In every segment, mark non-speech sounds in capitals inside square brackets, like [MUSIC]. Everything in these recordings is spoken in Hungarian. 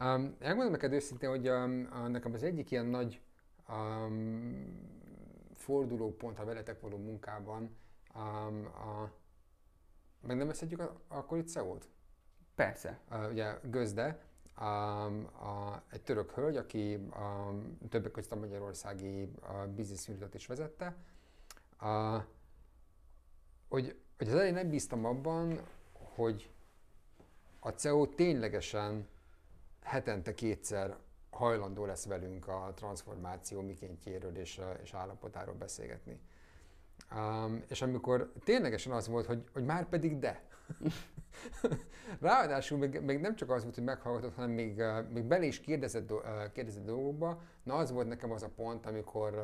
Um, elmondom neked őszintén, hogy um, a, nekem az egyik ilyen nagy um, fordulópont a veletek való munkában um, a, meg nem veszedjük akkor itt SEO-t? Persze. Uh, ugye Gözde, um, a, egy török hölgy, aki um, többek között a magyarországi uh, business unitot is vezette, uh, hogy, hogy az elején nem bíztam abban, hogy a CEO ténylegesen hetente kétszer hajlandó lesz velünk a transformáció mikéntjéről és, és állapotáról beszélgetni. Um, és amikor ténylegesen az volt, hogy, hogy már pedig de. [LAUGHS] Ráadásul még, még, nem csak az volt, hogy meghallgatott, hanem még, uh, még bele is kérdezett, uh, kérdezett dolgokba. Na az volt nekem az a pont, amikor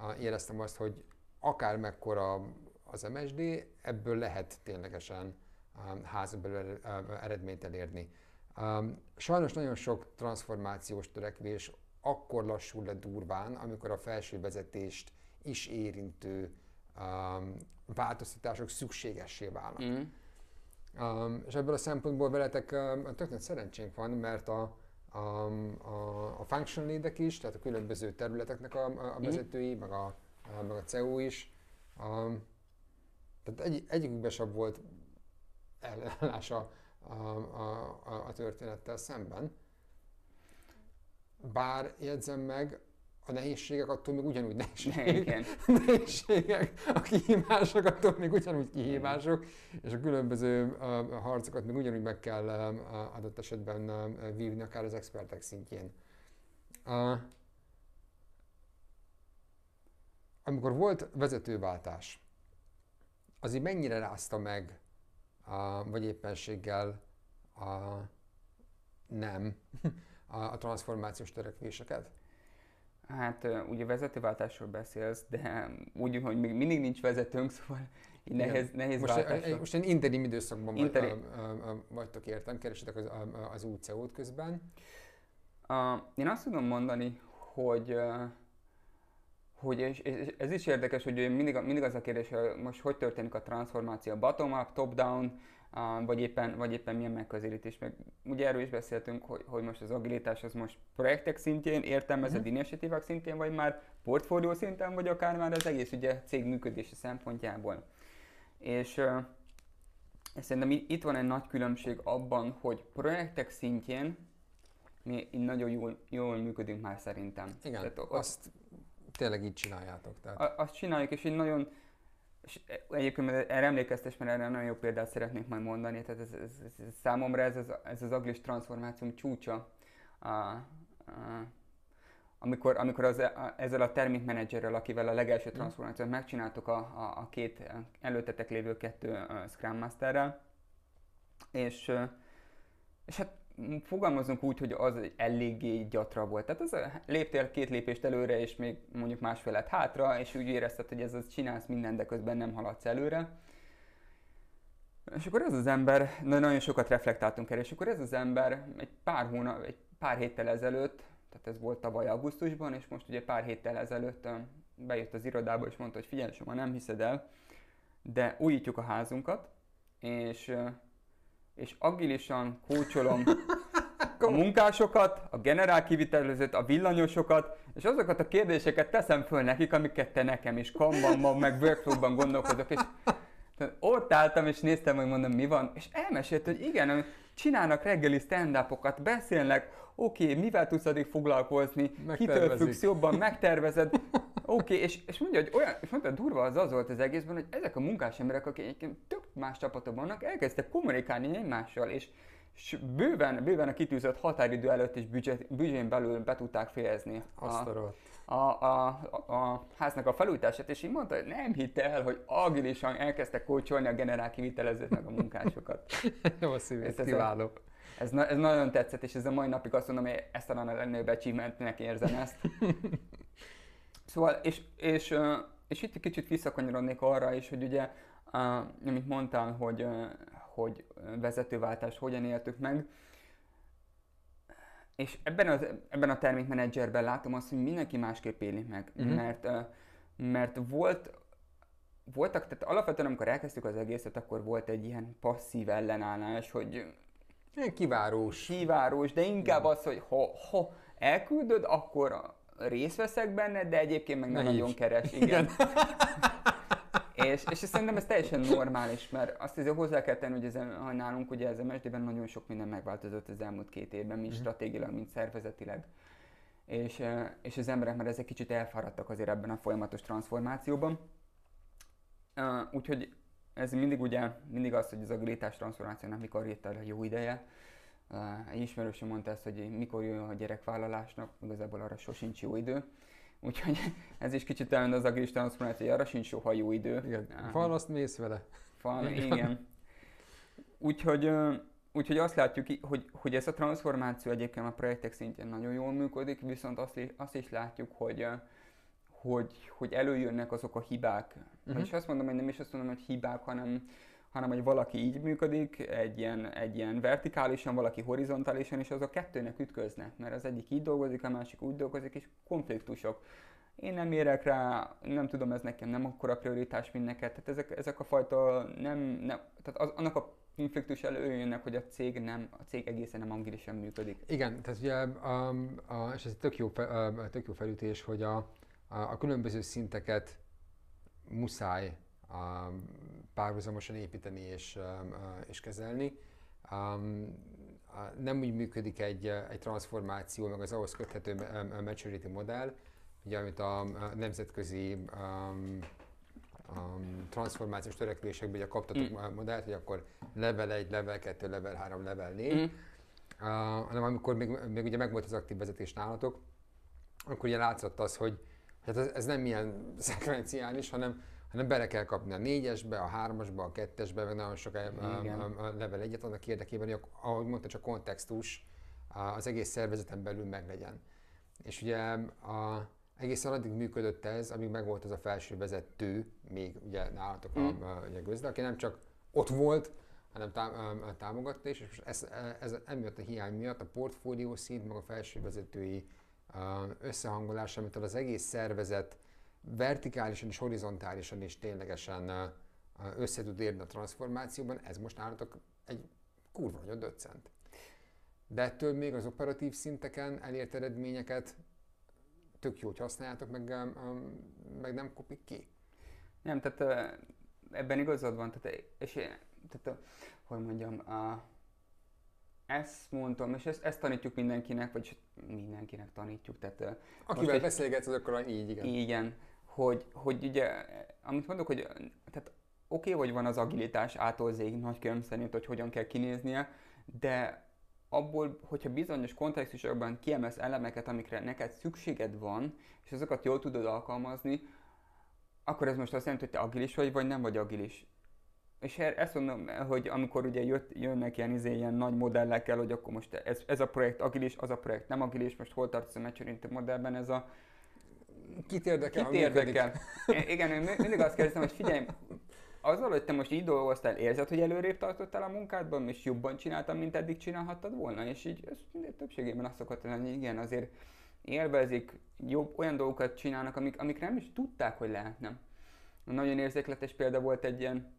uh, éreztem azt, hogy akár mekkora az MSD, ebből lehet ténylegesen um, házon belül eredményt elérni. Um, sajnos nagyon sok transformációs törekvés akkor lassul le durván, amikor a felső vezetést is érintő um, változtatások szükségessé válnak. Mm. Um, és ebből a szempontból veletek um, tök nagy szerencsénk van, mert a, a, a, a function lead is, tehát a különböző területeknek a, a mhm. vezetői, mm. meg, a, a, meg a CEO is, um, tehát egy, egyikükben sem volt ellenállása a, a, a, a történettel szemben. Bár jegyzem meg, a nehézségek attól még ugyanúgy nehézségek. [LAUGHS] nehézségek, a kihívások attól még ugyanúgy kihívások, és a különböző a harcokat még ugyanúgy meg kell adott esetben vívni, akár az expertek szintjén. Amikor volt vezetőváltás, az így mennyire rázta meg, vagy éppenséggel a, nem [LAUGHS] a, a transformációs törekvéseket? Hát ugye vezetőváltásról beszélsz, de úgy, hogy még mindig nincs vezetőnk, szóval így nehéz, nehéz most, váltásra. Most én interim időszakban Interi... vagytok értem, keresitek az, az UCO-t közben. Uh, én azt tudom mondani, hogy uh, hogy és, és ez is érdekes, hogy mindig, mindig az a kérdés, hogy most hogy történik a transformáció, bottom-up, top-down, vagy éppen, vagy éppen milyen megközelítés. Meg ugye erről is beszéltünk, hogy, hogy most az agilitás az most projektek szintjén, értelmezett uh-huh. initiatívák szintjén, vagy már portfólió szinten, vagy akár már az egész ugye cég működési szempontjából. És, és szerintem itt van egy nagy különbség abban, hogy projektek szintjén mi nagyon jól, jól működünk már szerintem. Igen, Tehát, azt tényleg így csináljátok. Tehát. Azt csináljuk, és így nagyon, és egyébként erre emlékeztes, mert erre nagyon jó példát szeretnék majd mondani, tehát ez, ez, ez, ez számomra ez, ez, ez az aglis transformáció csúcsa. A, a, amikor, amikor az, a, ezzel a termékmenedzserrel, akivel a legelső mm. transformációt megcsináltuk a, a, a két előttetek lévő kettő uh, Scrum Masterrel, és, és hát fogalmazunk úgy, hogy az eléggé gyatra volt. Tehát az léptél két lépést előre, és még mondjuk másfelet hátra, és úgy érezted, hogy ez az csinálsz minden, de közben nem haladsz előre. És akkor ez az ember, nagyon sokat reflektáltunk erre, és akkor ez az ember egy pár hónap, egy pár héttel ezelőtt, tehát ez volt tavaly augusztusban, és most ugye pár héttel ezelőtt bejött az irodába, és mondta, hogy figyelj, Soma, nem hiszed el, de újítjuk a házunkat, és és agilisan kócsolom [LAUGHS] a munkásokat, a generál kivitelezőt, a villanyosokat, és azokat a kérdéseket teszem föl nekik, amiket te nekem is kanban, meg workflow-ban gondolkozok, és ott álltam és néztem, hogy mondom, mi van, és elmesélt, hogy igen, csinálnak reggeli stand beszélnek, oké, okay, mivel tudsz addig foglalkozni, kitől függsz jobban, megtervezed, oké, okay, és, és mondja, hogy olyan, és mondta, durva az az volt az egészben, hogy ezek a munkás emberek, akik egyébként tök más csapatokban vannak, elkezdtek kommunikálni egymással, és, és bőven, bőven a kitűzött határidő előtt is büdzsén belül be tudták fejezni a, a, a, a, a háznak a felújítását, és így mondta, hogy nem hitte el, hogy agilisan elkezdtek kócsolni a generál kivitelezőt meg a munkásokat. [LAUGHS] Jó szívét, ez kiváló. Ez, ez, ez, nagyon tetszett, és ez a mai napig azt mondom, hogy ezt talán a legnagyobb achievementnek érzem ezt. [LAUGHS] Szóval, és, és, és itt egy kicsit visszakanyarodnék arra is, hogy ugye, amit mondtál, hogy, hogy vezetőváltást hogyan éltük meg, és ebben, az, ebben a termékmenedzserben látom azt, hogy mindenki másképp éli meg, uh-huh. mert, mert volt, voltak, tehát alapvetően amikor elkezdtük az egészet, akkor volt egy ilyen passzív ellenállás, hogy kivárós. Kivárós, de inkább az, hogy ha, ha elküldöd, akkor részt veszek benne, de egyébként meg nem Ne nagyon keres. Igen. és, és szerintem ez teljesen normális, mert azt azért hozzá kell tenni, hogy, ez, hogy nálunk ugye ez MSD-ben nagyon sok minden megváltozott az elmúlt két évben, mind stratégilag, mind szervezetileg. És, és az emberek már ezek kicsit elfáradtak azért ebben a folyamatos transformációban. Úgyhogy ez mindig ugye, mindig az, hogy az agilitás transformációnak mikor jött el a jó ideje. Egy ismerősöm mondta ezt, hogy mikor jön a gyerekvállalásnak, igazából arra sosincs jó idő. Úgyhogy [LAUGHS] ez is kicsit olyan az agilis transformáció, hogy arra sincs soha jó idő. Igen. Ah. Falaszt mész vele. Fal, Igen. igen. Úgyhogy, úgyhogy azt látjuk, hogy, hogy ez a transformáció egyébként a projektek szintjén nagyon jól működik, viszont azt, azt is látjuk, hogy, hogy, hogy előjönnek azok a hibák. Uh-huh. És azt mondom, hogy nem is azt mondom, hogy hibák, hanem, hanem hogy valaki így működik, egy ilyen, egy ilyen vertikálisan, valaki horizontálisan, és azok kettőnek ütköznek, mert az egyik így dolgozik, a másik úgy dolgozik, és konfliktusok. Én nem érek rá, nem tudom, ez nekem nem akkora prioritás, mint neked. Tehát ezek, ezek a fajta nem, nem tehát az, annak a konfliktus előjönnek, hogy a cég nem, a cég egészen nem angolisen működik. Igen, tehát ugye, um, a, és ez tök jó, fe, um, tök jó felütés, hogy a, a, a különböző szinteket muszáj párhuzamosan építeni és, és kezelni. Nem úgy működik egy, egy transformáció, meg az ahhoz köthető maturity modell, ugye, amit a, nemzetközi um, transformációs törekvésekben ugye kaptatok mm. modellt, hogy akkor level 1, level 2, level 3, level 4. Mm. Uh, hanem amikor még, még ugye megvolt az aktív vezetés nálatok, akkor ugye látszott az, hogy hát ez, ez nem ilyen [LAUGHS] szekvenciális, hanem, hanem bele kell kapni a négyesbe, a hármasba, a kettesbe, meg nagyon sok Igen. a level egyet annak érdekében, hogy a- ahogy mondta, csak kontextus az egész szervezeten belül meglegyen. És ugye a, egészen addig működött ez, amíg megvolt az a felső vezető, még ugye nálatok Mm. a, ugye Gözde, aki nem csak ott volt, hanem tá, ö, támogatta is, és most ez, ez emiatt a hiány miatt a portfólió szint, meg a felső vezetői összehangolás, amitől az egész szervezet vertikálisan és horizontálisan is ténylegesen ö, össze tud érni a transformációban, ez most nálatok egy kurva nagyon döccent. De ettől még az operatív szinteken elért eredményeket tök jó, hogy használjátok, meg, meg nem kopik ki. Nem, tehát ö, ebben igazad van, tehát, és tehát, hogy mondjam, a, ezt mondtam, és ezt, ezt tanítjuk mindenkinek, vagy mindenkinek tanítjuk, tehát ö, Akivel egy- beszélgetsz, akkor így, igen. Igen, hogy, hogy ugye, amit mondok, hogy tehát oké, hogy van az agilitás ától zég nagy szerint, hogy hogyan kell kinéznie, de abból, hogyha bizonyos kontextusokban kiemelsz elemeket, amikre neked szükséged van, és azokat jól tudod alkalmazni, akkor ez most azt jelenti, hogy te agilis vagy, vagy nem vagy agilis. És e- ezt mondom, hogy amikor ugye jött, jönnek ilyen, izé, ilyen nagy modellekkel, hogy akkor most ez, ez a projekt agilis, az a projekt nem agilis, most hol tartsz a maturity modellben, ez a, Kit érdekel, Kit érdekel? I- Igen, én mi- mindig azt kérdezem, hogy figyelj, azzal, hogy te most így dolgoztál, érzed, hogy előrébb tartottál a munkádban, és jobban csináltam, mint eddig csinálhattad volna? És így ez többségében azt szokott lenni, hogy igen, azért élvezik, jobb, olyan dolgokat csinálnak, amik, amikre nem is tudták, hogy lehetne. Nagyon érzékletes példa volt egy ilyen,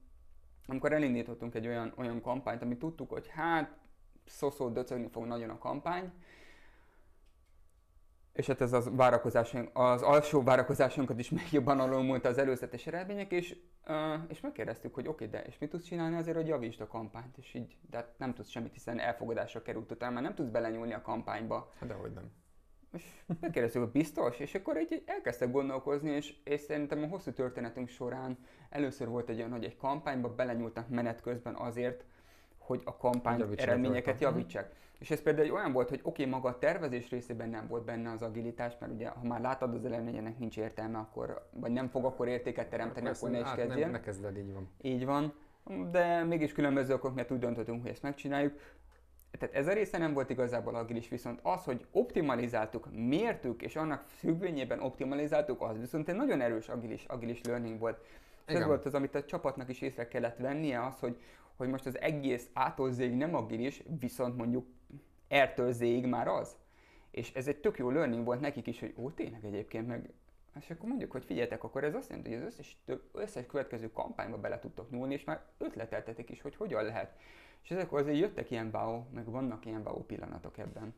amikor elindítottunk egy olyan, olyan kampányt, ami tudtuk, hogy hát szoszó döcögni fog nagyon a kampány, és hát ez az várakozásunk, az alsó várakozásunkat is még jobban alulmúlta az előzetes eredmények, és, uh, és megkérdeztük, hogy oké, de és mit tudsz csinálni azért, hogy javítsd a kampányt, és így, de hát nem tudsz semmit, hiszen elfogadásra került utána, mert nem tudsz belenyúlni a kampányba. Hát dehogy nem. És megkérdeztük, hogy biztos, és akkor így elkezdtek gondolkozni, és, és szerintem a hosszú történetünk során először volt egy olyan, hogy egy kampányba belenyúltak menet közben azért, hogy a kampány Javítsák eredményeket rajta. Javítsák. És ez például olyan volt, hogy oké, okay, maga a tervezés részében nem volt benne az agilitás, mert ugye ha már látod az eredménynek nincs értelme, akkor, vagy nem fog akkor értéket teremteni, Persze, akkor ne is hát kezdjen. nem, ne kezd el, így van. Így van, de mégis különböző okok miatt úgy döntöttünk, hogy ezt megcsináljuk. Tehát ez a része nem volt igazából agilis, viszont az, hogy optimalizáltuk, mértük, és annak függvényében optimalizáltuk, az viszont egy nagyon erős agilis, agilis learning volt. És ez volt az, amit a csapatnak is észre kellett vennie, az, hogy, hogy most az egész ától nem agilis, viszont mondjuk R-től Z-ig már az. És ez egy tök jó learning volt nekik is, hogy ó, tényleg egyébként meg és akkor mondjuk, hogy figyeljetek, akkor ez azt jelenti, hogy az összes, több, összes következő kampányba bele tudtok nyúlni, és már ötleteltetek is, hogy hogyan lehet. És ezek azért jöttek ilyen wow, meg vannak ilyen wow pillanatok ebben.